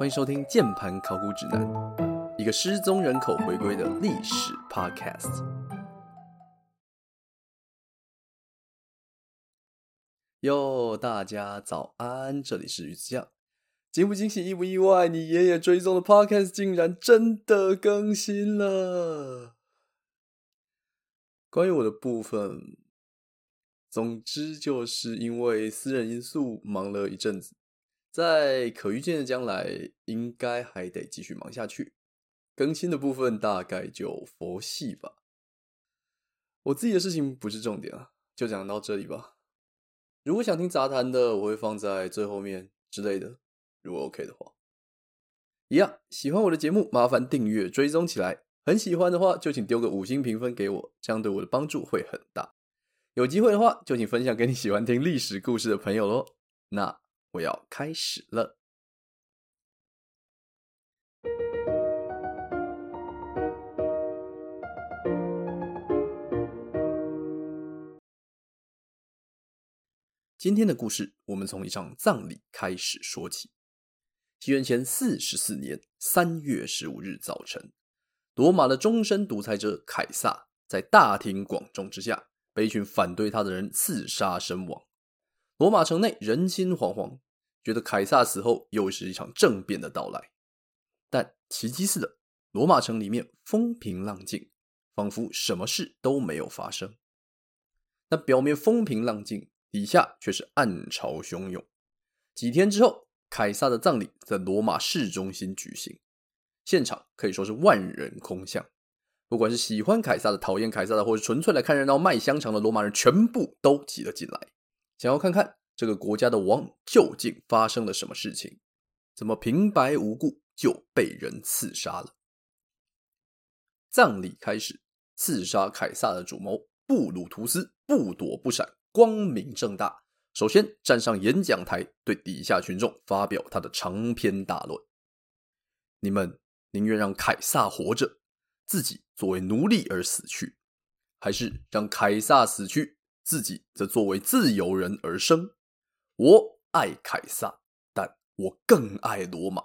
欢迎收听《键盘考古指南》，一个失踪人口回归的历史 Podcast。哟，大家早安，这里是鱼子酱。惊不惊喜，意不意外？你爷爷追踪的 Podcast 竟然真的更新了。关于我的部分，总之就是因为私人因素忙了一阵子。在可预见的将来，应该还得继续忙下去。更新的部分大概就佛系吧。我自己的事情不是重点啊，就讲到这里吧。如果想听杂谈的，我会放在最后面之类的。如果 OK 的话，一样喜欢我的节目，麻烦订阅追踪起来。很喜欢的话，就请丢个五星评分给我，这样对我的帮助会很大。有机会的话，就请分享给你喜欢听历史故事的朋友喽。那。我要开始了。今天的故事，我们从一场葬礼开始说起。西元前四十四年三月十五日早晨，罗马的终身独裁者凯撒在大庭广众之下被一群反对他的人刺杀身亡。罗马城内人心惶惶，觉得凯撒死后又是一场政变的到来。但奇迹似的，罗马城里面风平浪静，仿佛什么事都没有发生。那表面风平浪静，底下却是暗潮汹涌。几天之后，凯撒的葬礼在罗马市中心举行，现场可以说是万人空巷。不管是喜欢凯撒的、讨厌凯撒的，或是纯粹来看热闹卖香肠的罗马人，全部都挤了进来，想要看看。这个国家的王究竟发生了什么事情？怎么平白无故就被人刺杀了？葬礼开始，刺杀凯撒的主谋布鲁图斯不躲不闪，光明正大，首先站上演讲台，对底下群众发表他的长篇大论：你们宁愿让凯撒活着，自己作为奴隶而死去，还是让凯撒死去，自己则作为自由人而生？我爱凯撒，但我更爱罗马。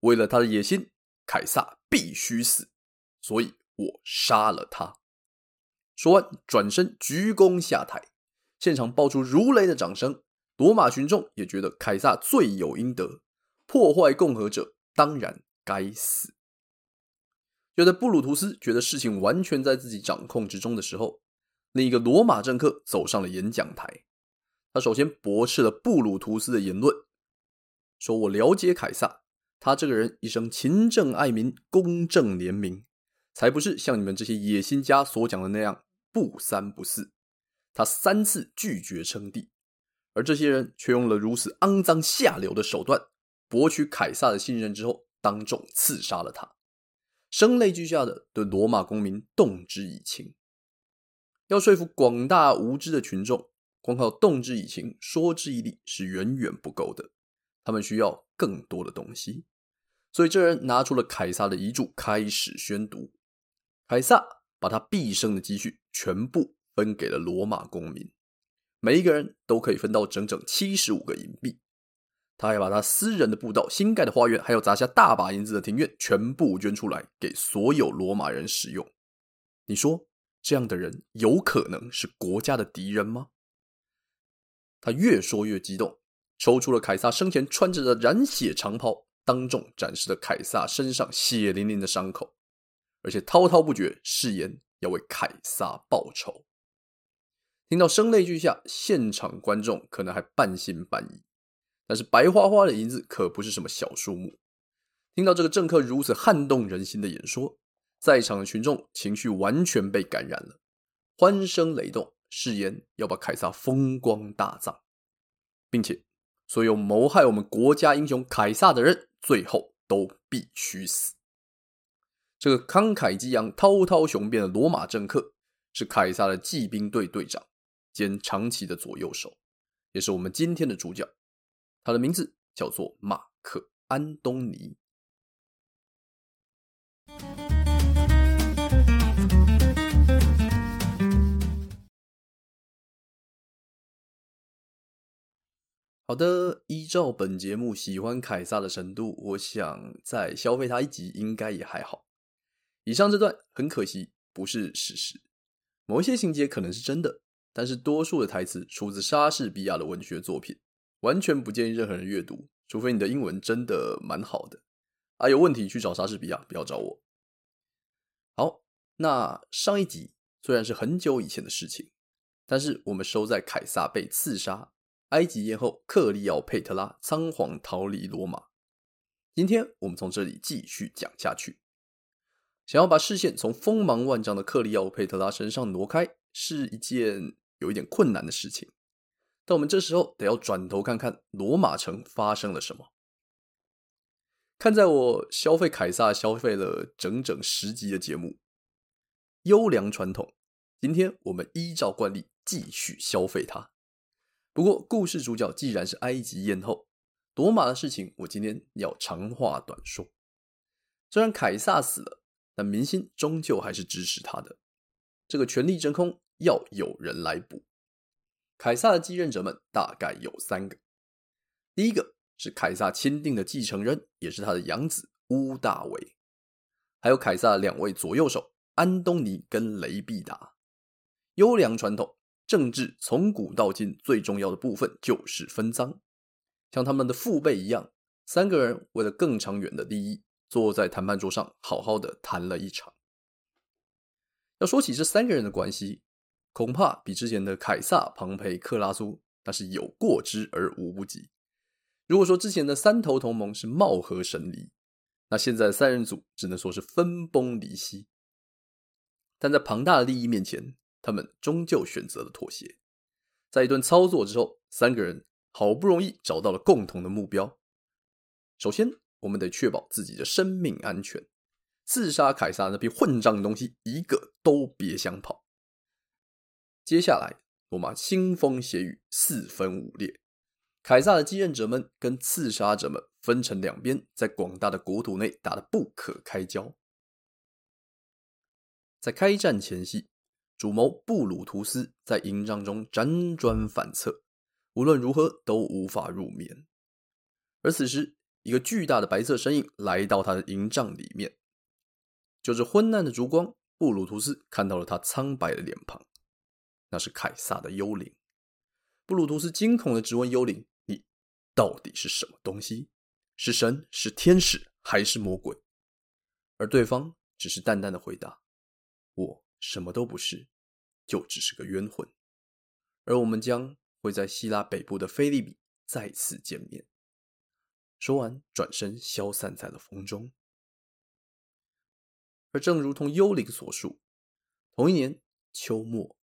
为了他的野心，凯撒必须死，所以我杀了他。说完，转身鞠躬下台，现场爆出如雷的掌声。罗马群众也觉得凯撒罪有应得，破坏共和者当然该死。就在布鲁图斯觉得事情完全在自己掌控之中的时候，另一个罗马政客走上了演讲台。他首先驳斥了布鲁图斯的言论，说：“我了解凯撒，他这个人一生勤政爱民、公正廉明，才不是像你们这些野心家所讲的那样不三不四。他三次拒绝称帝，而这些人却用了如此肮脏下流的手段博取凯撒的信任之后，当众刺杀了他，声泪俱下的对罗马公民动之以情。要说服广大无知的群众。”光靠动之以情、说之以理是远远不够的，他们需要更多的东西。所以这人拿出了凯撒的遗嘱，开始宣读。凯撒把他毕生的积蓄全部分给了罗马公民，每一个人都可以分到整整七十五个银币。他还把他私人的步道、新盖的花园，还有砸下大把银子的庭院，全部捐出来给所有罗马人使用。你说这样的人有可能是国家的敌人吗？他越说越激动，抽出了凯撒生前穿着的染血长袍，当众展示了凯撒身上血淋淋的伤口，而且滔滔不绝，誓言要为凯撒报仇。听到声泪俱下，现场观众可能还半信半疑，但是白花花的银子可不是什么小数目。听到这个政客如此撼动人心的演说，在场的群众情绪完全被感染了，欢声雷动。誓言要把凯撒风光大葬，并且所有谋害我们国家英雄凯撒的人，最后都必须死。这个慷慨激昂、滔滔雄辩的罗马政客，是凯撒的骑兵队队长兼长期的左右手，也是我们今天的主角。他的名字叫做马克安东尼。好的，依照本节目喜欢凯撒的程度，我想再消费他一集应该也还好。以上这段很可惜不是史实，某一些情节可能是真的，但是多数的台词出自莎士比亚的文学作品，完全不建议任何人阅读，除非你的英文真的蛮好的。啊，有问题去找莎士比亚，不要找我。好，那上一集虽然是很久以前的事情，但是我们收在凯撒被刺杀。埃及艳后克利奥佩特拉仓皇逃离罗马。今天我们从这里继续讲下去。想要把视线从锋芒万丈的克利奥佩特拉身上挪开，是一件有一点困难的事情。但我们这时候得要转头看看罗马城发生了什么。看在我消费凯撒消费了整整十集的节目，优良传统，今天我们依照惯例继续消费它。不过，故事主角既然是埃及艳后，夺马的事情，我今天要长话短说。虽然凯撒死了，但民心终究还是支持他的。这个权力真空要有人来补。凯撒的继任者们大概有三个。第一个是凯撒钦定的继承人，也是他的养子屋大维，还有凯撒的两位左右手安东尼跟雷必达。优良传统。政治从古到今最重要的部分就是分赃，像他们的父辈一样，三个人为了更长远的利益，坐在谈判桌上好好的谈了一场。要说起这三个人的关系，恐怕比之前的凯撒、庞培、克拉苏那是有过之而无不及。如果说之前的三头同盟是貌合神离，那现在三人组只能说是分崩离析。但在庞大的利益面前，他们终究选择了妥协，在一顿操作之后，三个人好不容易找到了共同的目标。首先，我们得确保自己的生命安全，刺杀凯撒那批混账东西，一个都别想跑。接下来，罗马腥风血雨，四分五裂，凯撒的继任者们跟刺杀者们分成两边，在广大的国土内打得不可开交。在开战前夕。主谋布鲁图斯在营帐中辗转反侧，无论如何都无法入眠。而此时，一个巨大的白色身影来到他的营帐里面。就着昏暗的烛光，布鲁图斯看到了他苍白的脸庞，那是凯撒的幽灵。布鲁图斯惊恐的质问幽灵：“你到底是什么东西？是神？是天使？还是魔鬼？”而对方只是淡淡的回答：“我。”什么都不是，就只是个冤魂。而我们将会在希腊北部的菲利比再次见面。说完，转身消散在了风中。而正如同幽灵所述，同一年秋末，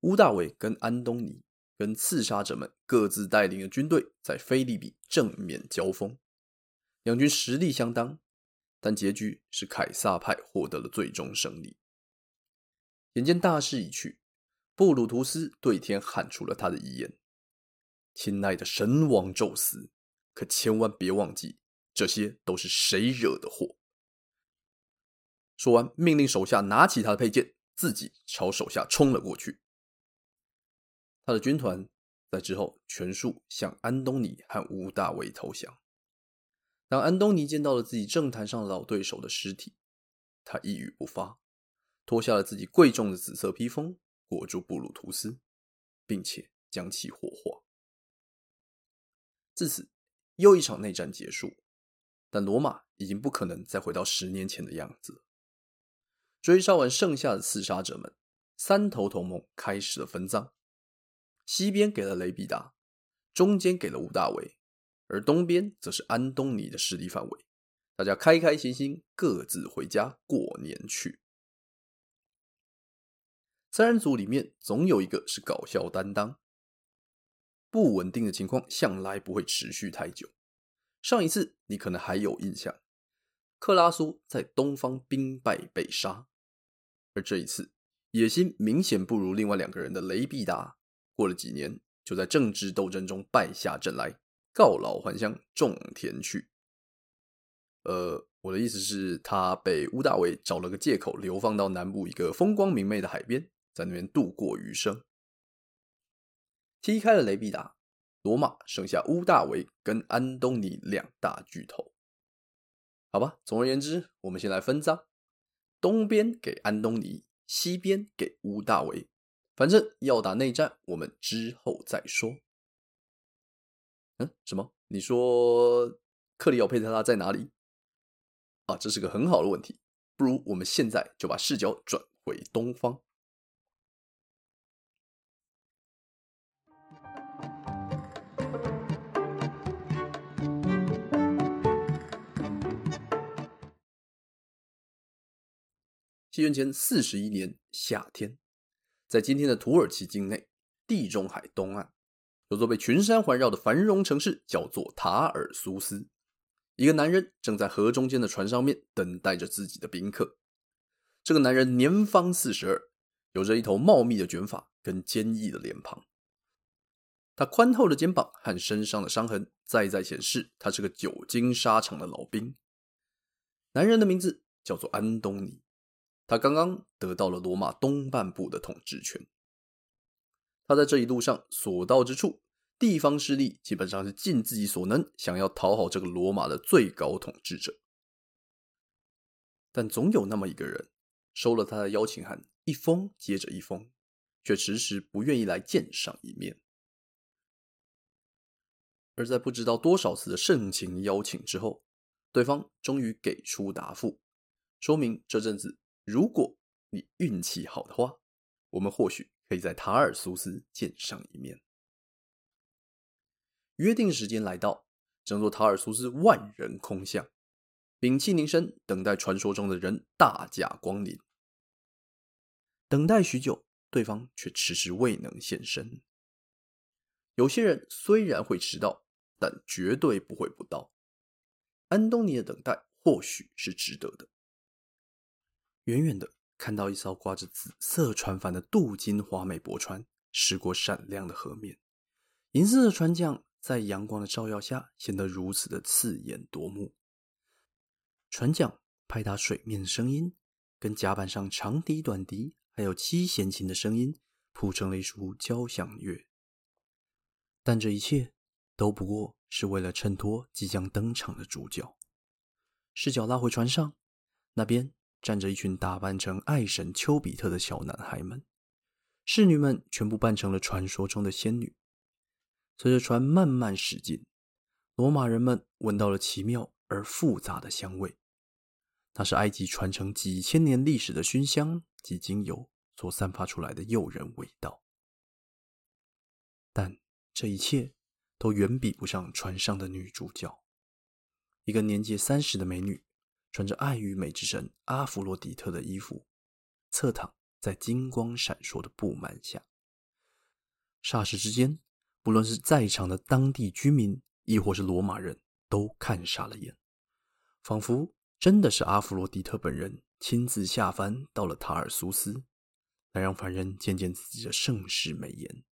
乌大维跟安东尼跟刺杀者们各自带领的军队在菲利比正面交锋，两军实力相当，但结局是凯撒派获得了最终胜利。眼见大势已去，布鲁图斯对天喊出了他的遗言：“亲爱的神王宙斯，可千万别忘记，这些都是谁惹的祸。”说完，命令手下拿起他的佩剑，自己朝手下冲了过去。他的军团在之后全数向安东尼和屋大维投降。当安东尼见到了自己政坛上老对手的尸体，他一语不发。脱下了自己贵重的紫色披风，裹住布鲁图斯，并且将其火化。自此，又一场内战结束。但罗马已经不可能再回到十年前的样子。追杀完剩下的刺杀者们，三头同盟开始了分赃。西边给了雷必达，中间给了屋大维，而东边则是安东尼的势力范围。大家开开心心各自回家过年去。三人组里面总有一个是搞笑担当。不稳定的情况向来不会持续太久。上一次你可能还有印象，克拉苏在东方兵败被杀，而这一次野心明显不如另外两个人的雷必达，过了几年就在政治斗争中败下阵来，告老还乡种田去。呃，我的意思是，他被屋大维找了个借口流放到南部一个风光明媚的海边。在那边度过余生，踢开了雷必达，罗马剩下乌大维跟安东尼两大巨头。好吧，总而言之，我们先来分赃，东边给安东尼，西边给乌大维。反正要打内战，我们之后再说。嗯，什么？你说克里奥佩特拉在哪里？啊，这是个很好的问题。不如我们现在就把视角转回东方。西元前四十一年夏天，在今天的土耳其境内，地中海东岸，有座被群山环绕的繁荣城市，叫做塔尔苏斯。一个男人正在河中间的船上面等待着自己的宾客。这个男人年方四十二，有着一头茂密的卷发跟坚毅的脸庞。他宽厚的肩膀和身上的伤痕，再再显示他是个久经沙场的老兵。男人的名字叫做安东尼。他刚刚得到了罗马东半部的统治权。他在这一路上所到之处，地方势力基本上是尽自己所能，想要讨好这个罗马的最高统治者。但总有那么一个人，收了他的邀请函，一封接着一封，却迟迟不愿意来见上一面。而在不知道多少次的盛情邀请之后，对方终于给出答复，说明这阵子。如果你运气好的话，我们或许可以在塔尔苏斯见上一面。约定时间来到，整座塔尔苏斯万人空巷，屏气凝神，等待传说中的人大驾光临。等待许久，对方却迟迟未能现身。有些人虽然会迟到，但绝对不会不到。安东尼的等待或许是值得的。远远的看到一艘挂着紫色船帆的镀金华美驳船驶过闪亮的河面，银色的船桨在阳光的照耀下显得如此的刺眼夺目。船桨拍打水面的声音，跟甲板上长笛、短笛，还有七弦琴的声音谱成了一出交响乐。但这一切都不过是为了衬托即将登场的主角。视角拉回船上，那边。站着一群打扮成爱神丘比特的小男孩们，侍女们全部扮成了传说中的仙女。随着船慢慢驶近，罗马人们闻到了奇妙而复杂的香味，那是埃及传承几千年历史的熏香及精油所散发出来的诱人味道。但这一切都远比不上船上的女主角，一个年届三十的美女。穿着爱与美之神阿弗洛狄特的衣服，侧躺在金光闪烁的布幔下。霎时之间，不论是在场的当地居民，亦或是罗马人都看傻了眼，仿佛真的是阿弗洛狄特本人亲自下凡到了塔尔苏斯，来让凡人见见自己的盛世美颜。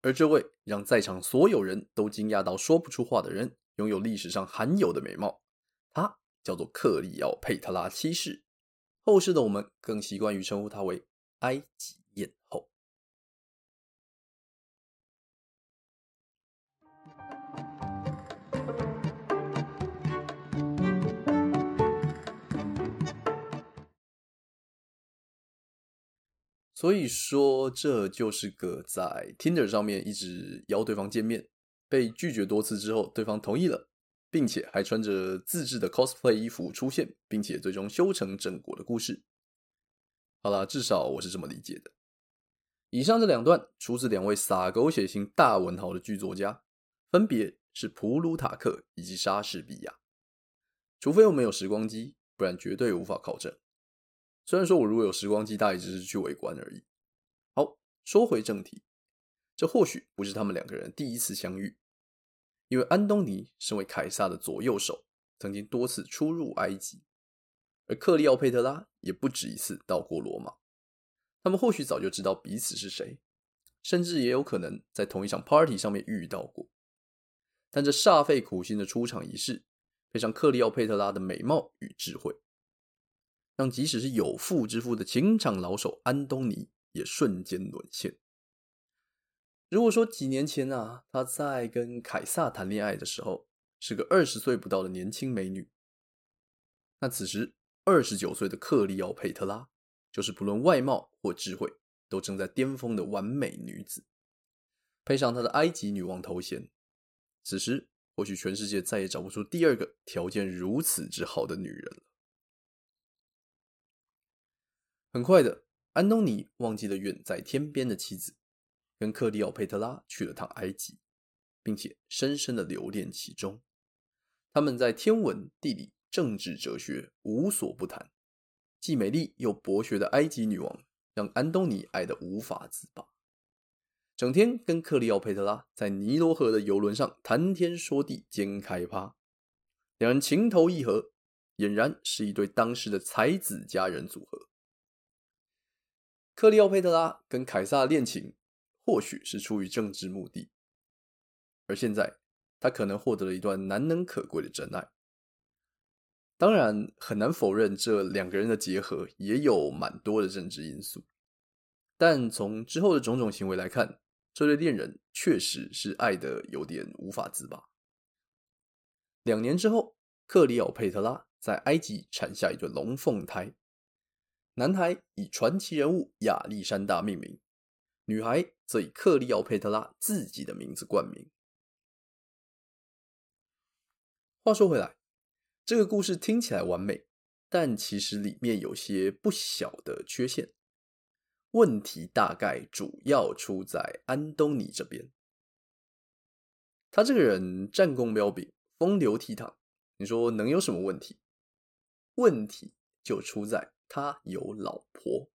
而这位让在场所有人都惊讶到说不出话的人，拥有历史上罕有的美貌，她叫做克利奥佩特拉七世。后世的我们更习惯于称呼她为埃及艳后。所以说，这就是个在 Tinder 上面一直邀对方见面。被拒绝多次之后，对方同意了，并且还穿着自制的 cosplay 衣服出现，并且最终修成正果的故事。好啦，至少我是这么理解的。以上这两段出自两位洒狗血型大文豪的剧作家，分别是普鲁塔克以及莎士比亚。除非我们有时光机，不然绝对无法考证。虽然说我如果有时光机，大概只是去围观而已。好，说回正题，这或许不是他们两个人第一次相遇。因为安东尼身为凯撒的左右手，曾经多次出入埃及，而克利奥佩特拉也不止一次到过罗马。他们或许早就知道彼此是谁，甚至也有可能在同一场 party 上面遇到过。但这煞费苦心的出场仪式，配上克利奥佩特拉的美貌与智慧，让即使是有妇之夫的情场老手安东尼也瞬间沦陷。如果说几年前啊，他在跟凯撒谈恋爱的时候是个二十岁不到的年轻美女，那此时二十九岁的克利奥佩特拉，就是不论外貌或智慧都正在巅峰的完美女子，配上她的埃及女王头衔，此时或许全世界再也找不出第二个条件如此之好的女人了。很快的，安东尼忘记了远在天边的妻子，跟克利奥佩特拉去了趟埃及，并且深深的留恋其中。他们在天文、地理、政治、哲学无所不谈。既美丽又博学的埃及女王，让安东尼爱得无法自拔，整天跟克利奥佩特拉在尼罗河的游轮上谈天说地、兼开趴，两人情投意合，俨然是一对当时的才子佳人组合。克利奥佩特拉跟凯撒恋情，或许是出于政治目的，而现在他可能获得了一段难能可贵的真爱。当然，很难否认这两个人的结合也有蛮多的政治因素。但从之后的种种行为来看，这对恋人确实是爱得有点无法自拔。两年之后，克里奥佩特拉在埃及产下一对龙凤胎，男孩以传奇人物亚历山大命名，女孩则以克利奥佩特拉自己的名字冠名。话说回来。这个故事听起来完美，但其实里面有些不小的缺陷。问题大概主要出在安东尼这边。他这个人战功彪炳，风流倜傥，你说能有什么问题？问题就出在他有老婆。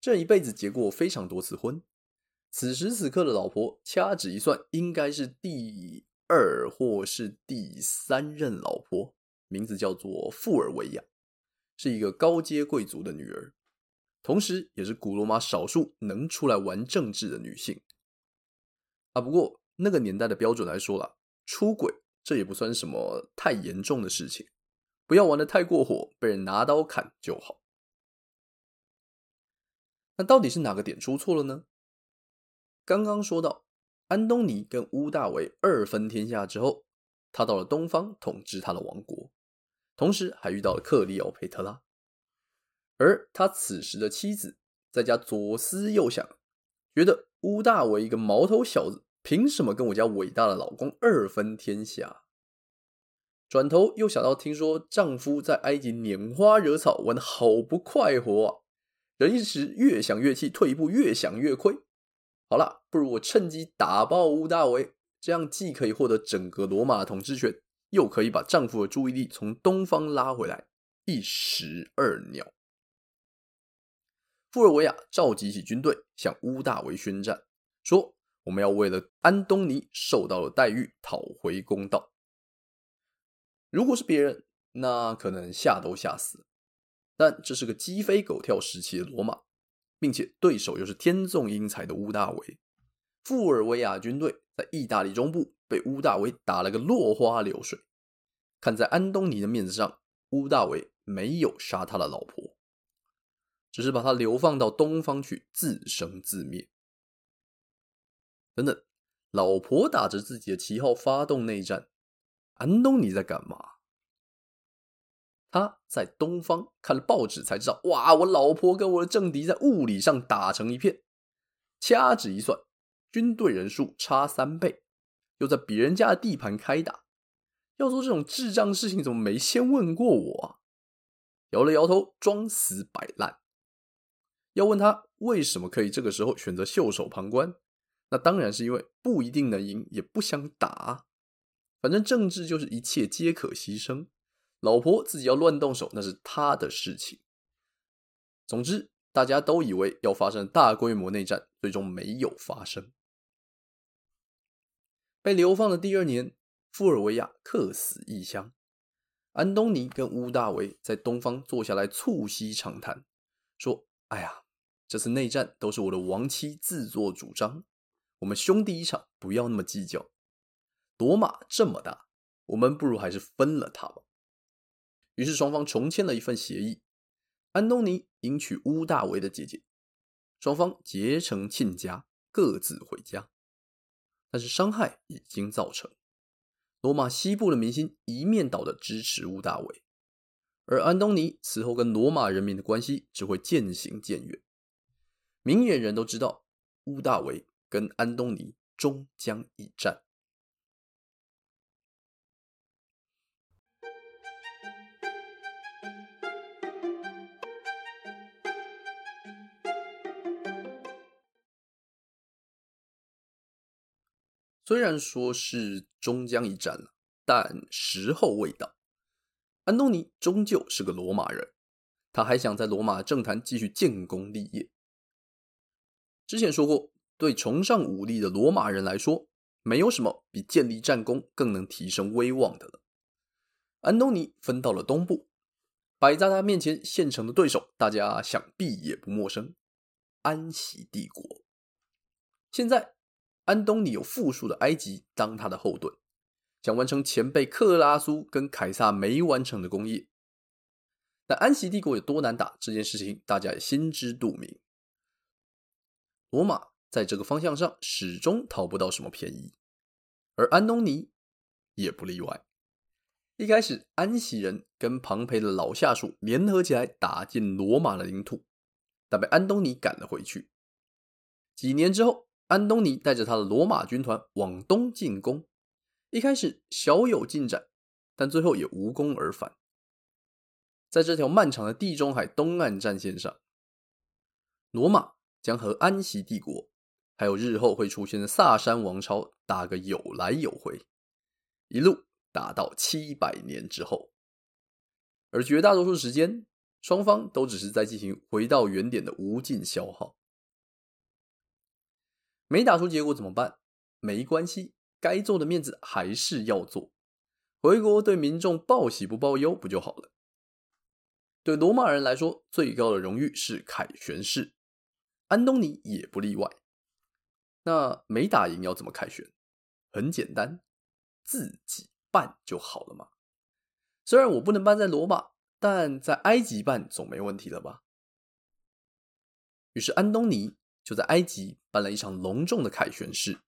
这一辈子结过非常多次婚，此时此刻的老婆掐指一算，应该是第。二或是第三任老婆，名字叫做富尔维亚，是一个高阶贵族的女儿，同时也是古罗马少数能出来玩政治的女性。啊，不过那个年代的标准来说啦，出轨这也不算什么太严重的事情，不要玩得太过火，被人拿刀砍就好。那到底是哪个点出错了呢？刚刚说到。安东尼跟屋大维二分天下之后，他到了东方统治他的王国，同时还遇到了克利奥佩特拉。而他此时的妻子在家左思右想，觉得屋大维一个毛头小子，凭什么跟我家伟大的老公二分天下？转头又想到听说丈夫在埃及拈花惹草，玩的好不快活啊！人一时越想越气，退一步越想越亏。好了，不如我趁机打爆屋大维，这样既可以获得整个罗马的统治权，又可以把丈夫的注意力从东方拉回来，一石二鸟。富尔维亚召集起军队向屋大维宣战，说我们要为了安东尼受到的待遇讨回公道。如果是别人，那可能吓都吓死，但这是个鸡飞狗跳时期的罗马。并且对手又是天纵英才的屋大维，富尔维亚军队在意大利中部被屋大维打了个落花流水。看在安东尼的面子上，屋大维没有杀他的老婆，只是把他流放到东方去自生自灭。等等，老婆打着自己的旗号发动内战，安东尼在干嘛？他在东方看了报纸才知道，哇！我老婆跟我的政敌在物理上打成一片。掐指一算，军队人数差三倍，又在别人家的地盘开打。要做这种智障事情，怎么没先问过我啊？摇了摇头，装死摆烂。要问他为什么可以这个时候选择袖手旁观，那当然是因为不一定能赢，也不想打。反正政治就是一切皆可牺牲。老婆自己要乱动手，那是他的事情。总之，大家都以为要发生大规模内战，最终没有发生。被流放的第二年，富尔维亚客死异乡。安东尼跟乌大维在东方坐下来促膝长谈，说：“哎呀，这次内战都是我的亡妻自作主张，我们兄弟一场，不要那么计较。罗马这么大，我们不如还是分了它吧。”于是双方重签了一份协议，安东尼迎娶屋大维的姐姐，双方结成亲家，各自回家。但是伤害已经造成，罗马西部的民心一面倒的支持屋大维，而安东尼此后跟罗马人民的关系只会渐行渐远。明眼人都知道，屋大维跟安东尼终将一战。虽然说是终将一战了，但时候未到。安东尼终究是个罗马人，他还想在罗马政坛继续建功立业。之前说过，对崇尚武力的罗马人来说，没有什么比建立战功更能提升威望的了。安东尼分到了东部，摆在他面前现成的对手，大家想必也不陌生——安息帝国。现在。安东尼有富庶的埃及当他的后盾，想完成前辈克拉苏跟凯撒没完成的功业。但安息帝国有多难打，这件事情大家也心知肚明。罗马在这个方向上始终讨不到什么便宜，而安东尼也不例外。一开始，安息人跟庞培的老下属联合起来打进罗马的领土，但被安东尼赶了回去。几年之后。安东尼带着他的罗马军团往东进攻，一开始小有进展，但最后也无功而返。在这条漫长的地中海东岸战线上，罗马将和安息帝国，还有日后会出现的萨珊王朝打个有来有回，一路打到七百年之后，而绝大多数时间，双方都只是在进行回到原点的无尽消耗。没打出结果怎么办？没关系，该做的面子还是要做。回国对民众报喜不报忧不就好了？对罗马人来说，最高的荣誉是凯旋式，安东尼也不例外。那没打赢要怎么凯旋？很简单，自己办就好了嘛。虽然我不能办在罗马，但在埃及办总没问题了吧？于是安东尼。就在埃及办了一场隆重的凯旋式，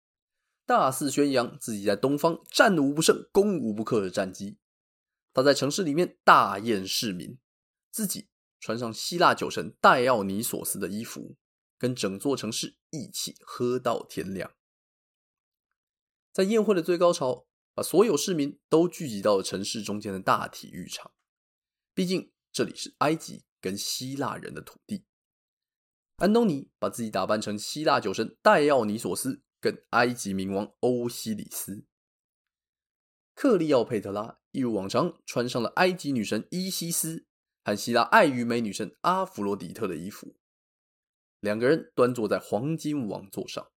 大肆宣扬自己在东方战无不胜、攻无不克的战绩。他在城市里面大宴市民，自己穿上希腊酒神戴奥尼索斯的衣服，跟整座城市一起喝到天亮。在宴会的最高潮，把所有市民都聚集到了城市中间的大体育场。毕竟这里是埃及跟希腊人的土地。安东尼把自己打扮成希腊酒神戴奥尼索斯跟埃及冥王欧西里斯，克利奥佩特拉一如往常穿上了埃及女神伊西斯和希腊爱与美女神阿弗罗狄特的衣服，两个人端坐在黄金王座上，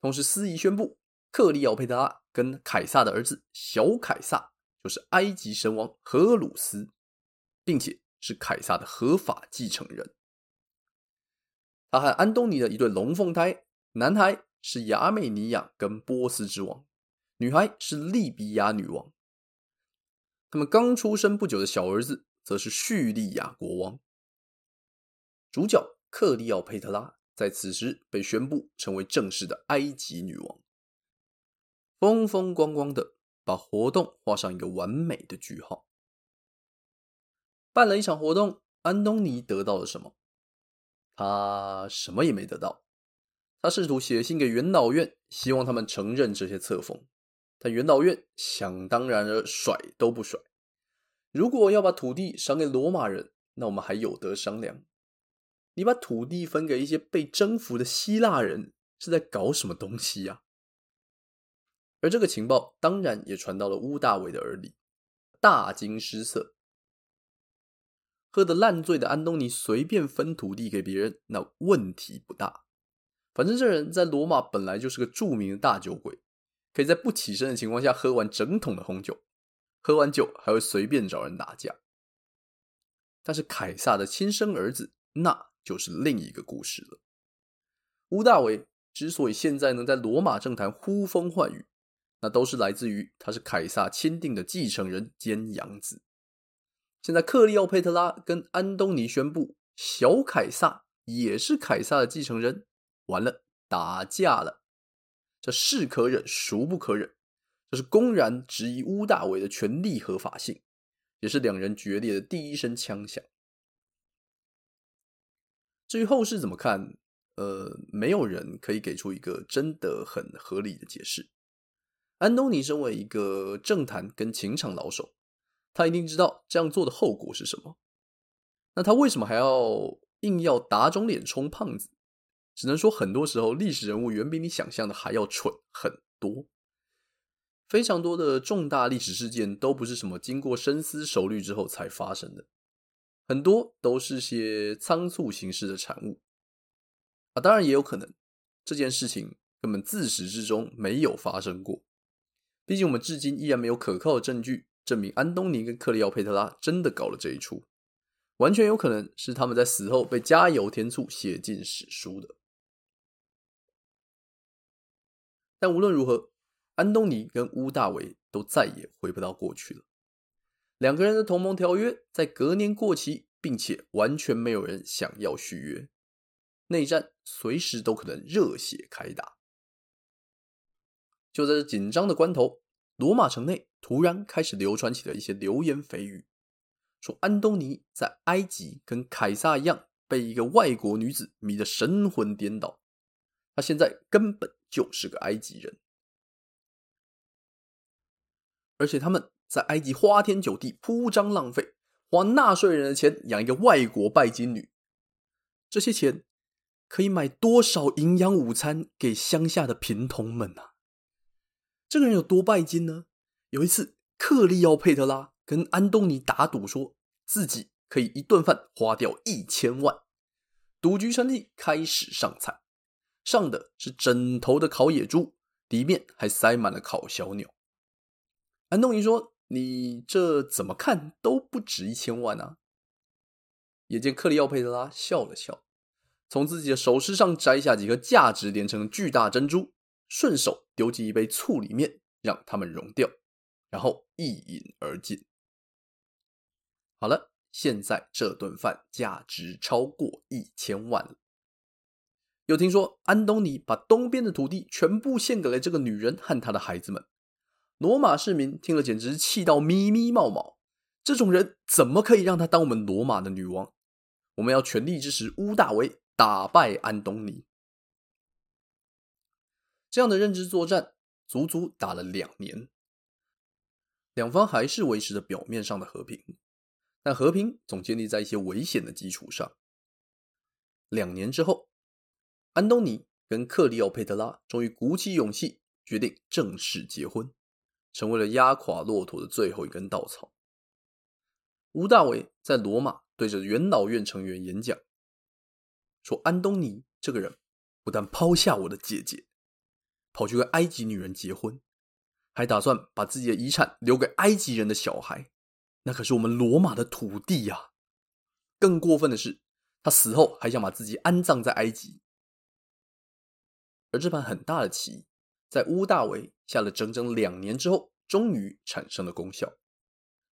同时司仪宣布，克利奥佩特拉跟凯撒的儿子小凯撒就是埃及神王荷鲁斯，并且是凯撒的合法继承人。他和安东尼的一对龙凤胎，男孩是亚美尼亚跟波斯之王，女孩是利比亚女王。他们刚出生不久的小儿子则是叙利亚国王。主角克利奥佩特拉在此时被宣布成为正式的埃及女王，风风光光的把活动画上一个完美的句号。办了一场活动，安东尼得到了什么？他什么也没得到。他试图写信给元老院，希望他们承认这些册封，但元老院想当然了，甩都不甩。如果要把土地赏给罗马人，那我们还有得商量。你把土地分给一些被征服的希腊人，是在搞什么东西呀？而这个情报当然也传到了屋大维的耳里，大惊失色。喝得烂醉的安东尼随便分土地给别人，那问题不大。反正这人在罗马本来就是个著名的大酒鬼，可以在不起身的情况下喝完整桶的红酒，喝完酒还会随便找人打架。但是凯撒的亲生儿子，那就是另一个故事了。屋大维之所以现在能在罗马政坛呼风唤雨，那都是来自于他是凯撒钦定的继承人兼养子。现在，克利奥佩特拉跟安东尼宣布，小凯撒也是凯撒的继承人。完了，打架了。这是可忍，孰不可忍？这是公然质疑屋大维的权力合法性，也是两人决裂的第一声枪响。至于后世怎么看，呃，没有人可以给出一个真的很合理的解释。安东尼身为一个政坛跟情场老手，他一定知道这样做的后果是什么。那他为什么还要硬要打肿脸充胖子？只能说，很多时候历史人物远比你想象的还要蠢很多。非常多的重大历史事件都不是什么经过深思熟虑之后才发生的，很多都是些仓促行事的产物。啊，当然也有可能这件事情根本自始至终没有发生过。毕竟我们至今依然没有可靠的证据证明安东尼跟克利奥佩特拉真的搞了这一出，完全有可能是他们在死后被加油添醋写进史书的。但无论如何，安东尼跟乌大维都再也回不到过去了。两个人的同盟条约在隔年过期，并且完全没有人想要续约。内战随时都可能热血开打。就在这紧张的关头，罗马城内突然开始流传起了一些流言蜚语，说安东尼在埃及跟凯撒一样，被一个外国女子迷得神魂颠倒。他现在根本就是个埃及人，而且他们在埃及花天酒地、铺张浪费，花纳税人的钱养一个外国拜金女，这些钱可以买多少营养午餐给乡下的贫童们啊？这个人有多拜金呢？有一次，克利奥佩特拉跟安东尼打赌，说自己可以一顿饭花掉一千万。赌局成立，开始上菜。上的是整头的烤野猪，里面还塞满了烤小鸟。安东尼说：“你这怎么看都不止一千万啊！”也见克利奥佩特拉笑了笑，从自己的首饰上摘下几颗价值连城的巨大珍珠，顺手丢进一杯醋里面，让它们溶掉，然后一饮而尽。好了，现在这顿饭价值超过一千万了。又听说安东尼把东边的土地全部献给了这个女人和她的孩子们。罗马市民听了简直气到咪咪冒冒。这种人怎么可以让他当我们罗马的女王？我们要全力支持屋大维打败安东尼。这样的认知作战足足打了两年，两方还是维持着表面上的和平，但和平总建立在一些危险的基础上。两年之后。安东尼跟克利奥佩特拉终于鼓起勇气，决定正式结婚，成为了压垮骆驼的最后一根稻草。吴大维在罗马对着元老院成员演讲，说：“安东尼这个人不但抛下我的姐姐，跑去跟埃及女人结婚，还打算把自己的遗产留给埃及人的小孩，那可是我们罗马的土地呀！更过分的是，他死后还想把自己安葬在埃及。”而这盘很大的棋，在屋大维下了整整两年之后，终于产生了功效。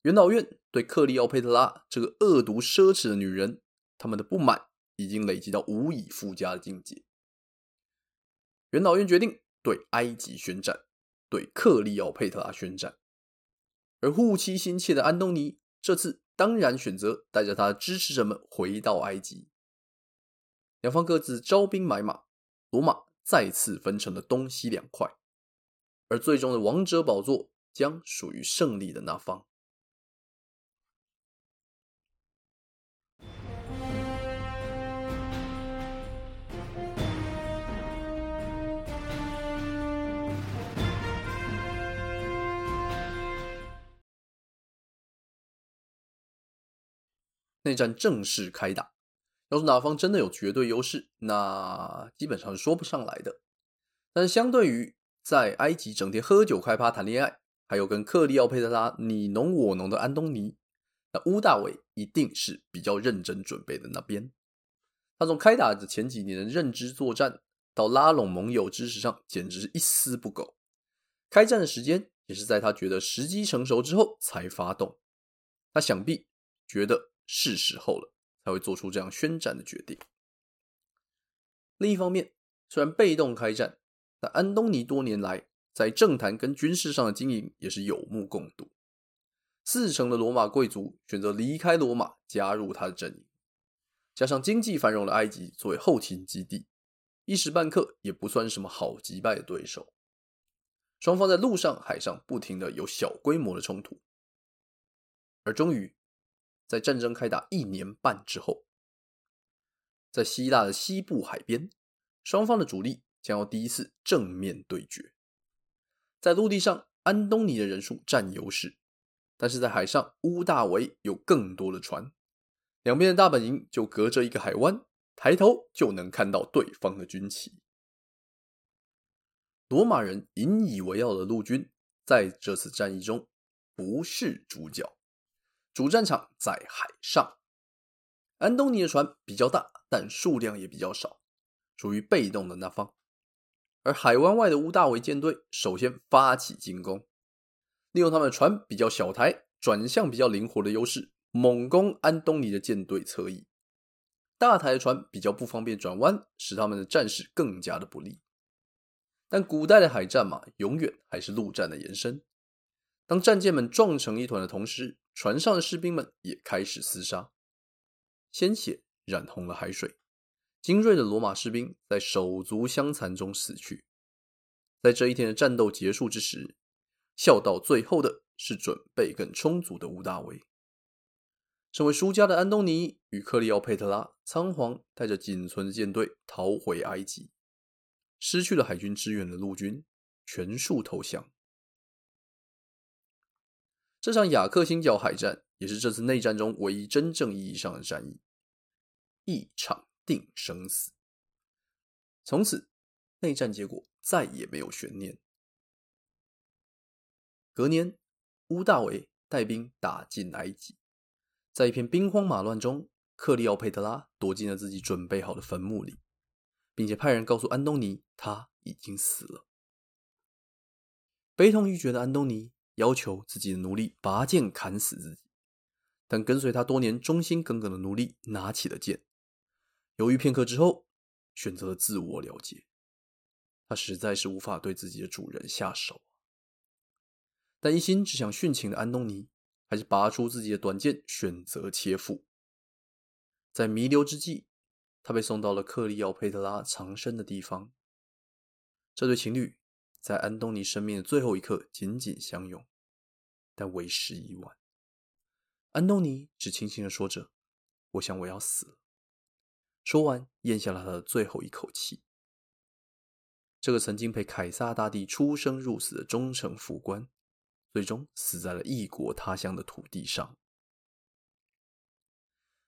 元老院对克利奥佩特拉这个恶毒奢侈的女人，他们的不满已经累积到无以复加的境界。元老院决定对埃及宣战，对克利奥佩特拉宣战。而护妻心切的安东尼，这次当然选择带着他的支持者们回到埃及。两方各自招兵买马，罗马。再次分成了东西两块，而最终的王者宝座将属于胜利的那方。内战正式开打。要是哪方真的有绝对优势，那基本上是说不上来的。但是相对于在埃及整天喝酒开趴谈恋爱，还有跟克利奥佩特拉你侬我侬的安东尼，那乌大伟一定是比较认真准备的那边。他从开打的前几年的认知作战，到拉拢盟友支持上，简直是一丝不苟。开战的时间也是在他觉得时机成熟之后才发动。他想必觉得是时候了。才会做出这样宣战的决定。另一方面，虽然被动开战，但安东尼多年来在政坛跟军事上的经营也是有目共睹。四成的罗马贵族选择离开罗马，加入他的阵营，加上经济繁荣的埃及作为后勤基地，一时半刻也不算什么好击败的对手。双方在陆上、海上不停的有小规模的冲突，而终于在战争开打一年半之后，在希腊的西部海边。双方的主力将要第一次正面对决。在陆地上，安东尼的人数占优势，但是在海上，屋大维有更多的船，两边的大本营就隔着一个海湾，抬头就能看到对方的军旗。罗马人引以为傲的陆军在这次战役中不是主角，主战场在海上。安东尼的船比较大，但数量也比较少。属于被动的那方，而海湾外的屋大维舰队首先发起进攻，利用他们船比较小台、转向比较灵活的优势，猛攻安东尼的舰队侧翼。大台的船比较不方便转弯，使他们的战事更加的不利。但古代的海战嘛，永远还是陆战的延伸。当战舰们撞成一团的同时，船上的士兵们也开始厮杀，鲜血染红了海水。精锐的罗马士兵在手足相残中死去。在这一天的战斗结束之时，笑到最后的是准备更充足的屋大维。身为输家的安东尼与克利奥佩特拉仓皇带着仅存的舰队逃回埃及，失去了海军支援的陆军全数投降。这场雅克星角海战也是这次内战中唯一真正意义上的战役，一场。定生死。从此，内战结果再也没有悬念。隔年，屋大维带兵打进埃及，在一片兵荒马乱中，克利奥佩特拉躲进了自己准备好的坟墓里，并且派人告诉安东尼他已经死了。悲痛欲绝的安东尼要求自己的奴隶拔剑砍死自己，但跟随他多年忠心耿耿的奴隶拿起了剑。犹豫片刻之后，选择了自我了结。他实在是无法对自己的主人下手，但一心只想殉情的安东尼，还是拔出自己的短剑，选择切腹。在弥留之际，他被送到了克利奥佩特拉藏身的地方。这对情侣在安东尼生命的最后一刻紧紧相拥，但为时已晚。安东尼只轻轻的说着：“我想我要死了。”说完，咽下了他的最后一口气。这个曾经陪凯撒大帝出生入死的忠诚副官，最终死在了异国他乡的土地上。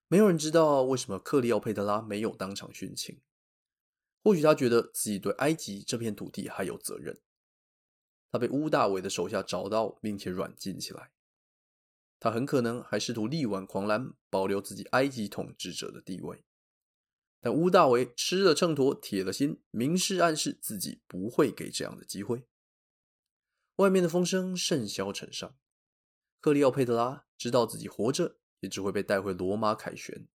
没有人知道为什么克利奥佩特拉没有当场殉情。或许他觉得自己对埃及这片土地还有责任。他被屋大维的手下找到，并且软禁起来。他很可能还试图力挽狂澜，保留自己埃及统治者的地位。但屋大维吃了秤砣，铁了心，明示暗示自己不会给这样的机会。外面的风声甚嚣尘上，克利奥佩特拉知道自己活着也只会被带回罗马凯旋，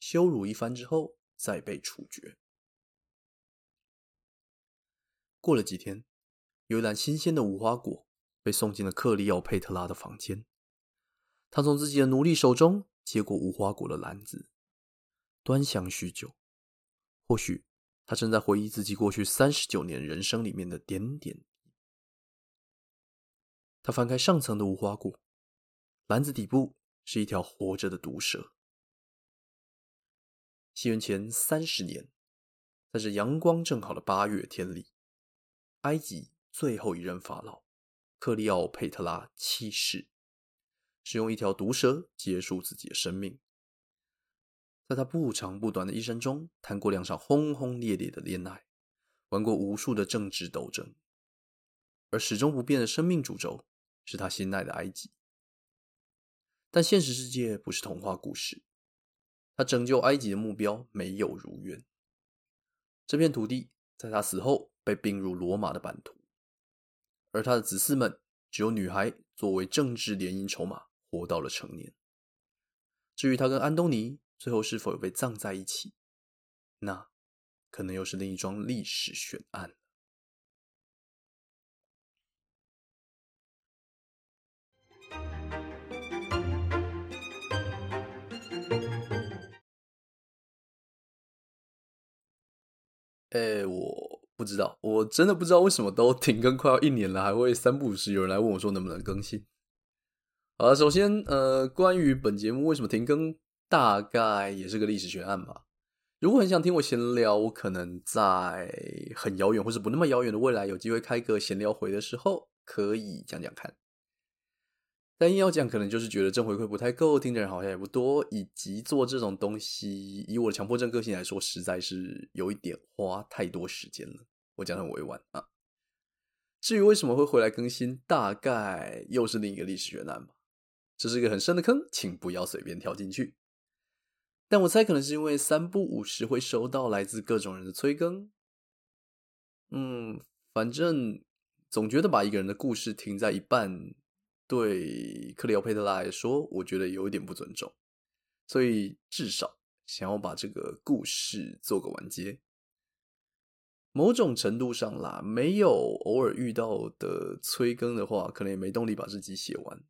羞辱一番之后再被处决。过了几天，有一篮新鲜的无花果被送进了克利奥佩特拉的房间。他从自己的奴隶手中接过无花果的篮子，端详许久。或许他正在回忆自己过去三十九年人生里面的点点。他翻开上层的无花果，篮子底部是一条活着的毒蛇。西元前三十年，在这阳光正好的八月天里，埃及最后一任法老克利奥佩特拉七世，使用一条毒蛇结束自己的生命。在他不长不短的一生中，谈过两场轰轰烈烈的恋爱，玩过无数的政治斗争，而始终不变的生命主轴是他心爱的埃及。但现实世界不是童话故事，他拯救埃及的目标没有如愿。这片土地在他死后被并入罗马的版图，而他的子嗣们只有女孩作为政治联姻筹码，活到了成年。至于他跟安东尼，最后是否有被葬在一起？那可能又是另一桩历史悬案了。哎，我不知道，我真的不知道为什么都停更快要一年了，还会三不五时有人来问我说能不能更新。好了，首先，呃，关于本节目为什么停更，大概也是个历史悬案吧。如果很想听我闲聊，我可能在很遥远或是不那么遥远的未来，有机会开个闲聊会的时候，可以讲讲看。但硬要讲，可能就是觉得正回馈不太够，听的人好像也不多，以及做这种东西，以我的强迫症个性来说，实在是有一点花太多时间了。我讲得很委婉啊。至于为什么会回来更新，大概又是另一个历史悬案吧。这是一个很深的坑，请不要随便跳进去。但我猜可能是因为三不五时会收到来自各种人的催更。嗯，反正总觉得把一个人的故事停在一半。对克里奥佩特拉来说，我觉得有一点不尊重，所以至少想要把这个故事做个完结。某种程度上啦，没有偶尔遇到的催更的话，可能也没动力把这集写完。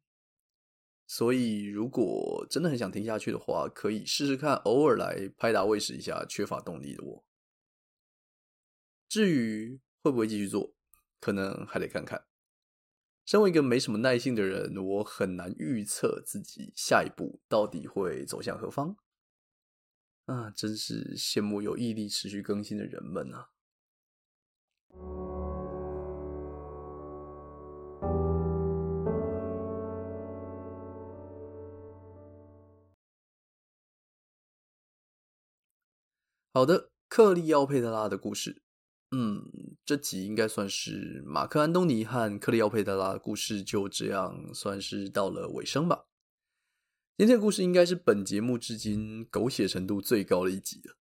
所以，如果真的很想听下去的话，可以试试看偶尔来拍打喂食一下缺乏动力的我。至于会不会继续做，可能还得看看。身为一个没什么耐性的人，我很难预测自己下一步到底会走向何方。啊，真是羡慕有毅力持续更新的人们啊！好的，克利奥佩特拉的故事。嗯，这集应该算是马克·安东尼和克利奥佩特拉的故事，就这样算是到了尾声吧。今天的故事应该是本节目至今狗血程度最高的一集了，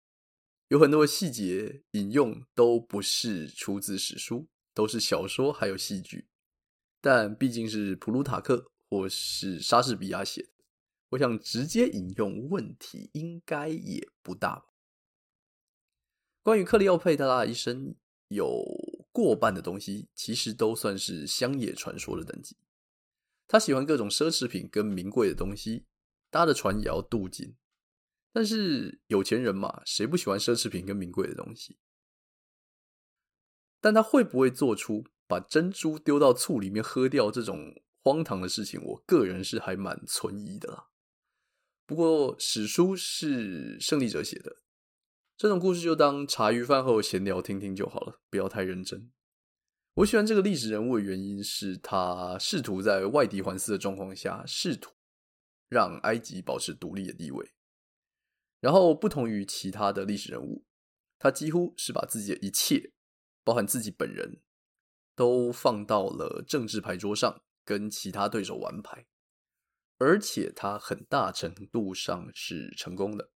有很多的细节引用都不是出自史书，都是小说还有戏剧，但毕竟是普鲁塔克或是莎士比亚写的，我想直接引用问题应该也不大吧。关于克利奥佩特拉的一生，有过半的东西其实都算是乡野传说的等级。他喜欢各种奢侈品跟名贵的东西，搭的船也要镀金。但是有钱人嘛，谁不喜欢奢侈品跟名贵的东西？但他会不会做出把珍珠丢到醋里面喝掉这种荒唐的事情？我个人是还蛮存疑的啦。不过史书是胜利者写的。这种故事就当茶余饭后闲聊听听就好了，不要太认真。我喜欢这个历史人物的原因是他试图在外敌环伺的状况下，试图让埃及保持独立的地位。然后不同于其他的历史人物，他几乎是把自己的一切，包含自己本人，都放到了政治牌桌上，跟其他对手玩牌，而且他很大程度上是成功的。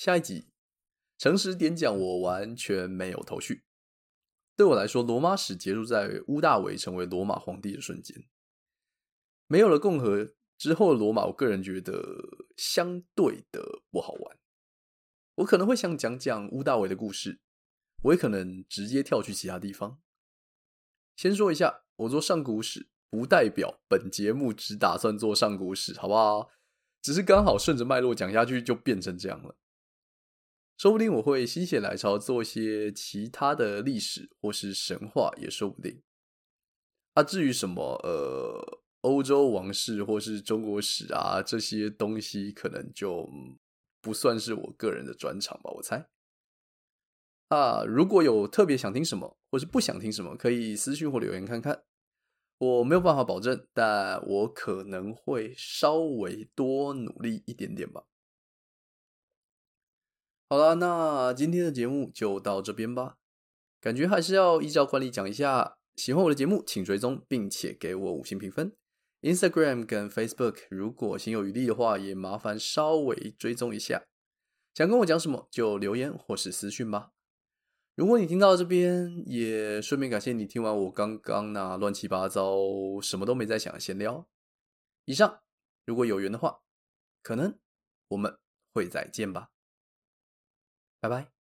下一集，诚实点讲，我完全没有头绪。对我来说，罗马史结束在屋大维成为罗马皇帝的瞬间。没有了共和之后的罗马，我个人觉得相对的不好玩。我可能会想讲讲屋大维的故事，我也可能直接跳去其他地方。先说一下，我做上古史不代表本节目只打算做上古史，好不好？只是刚好顺着脉络讲下去，就变成这样了。说不定我会心血来潮做一些其他的历史或是神话也说不定。啊，至于什么呃欧洲王室或是中国史啊这些东西，可能就不算是我个人的专长吧，我猜。啊，如果有特别想听什么或是不想听什么，可以私信或留言看看。我没有办法保证，但我可能会稍微多努力一点点吧。好了，那今天的节目就到这边吧。感觉还是要依照惯例讲一下，喜欢我的节目，请追踪并且给我五星评分。Instagram 跟 Facebook 如果心有余力的话，也麻烦稍微追踪一下。想跟我讲什么就留言或是私讯吧。如果你听到这边，也顺便感谢你听完我刚刚那乱七八糟、什么都没在想的闲聊。以上，如果有缘的话，可能我们会再见吧。拜拜。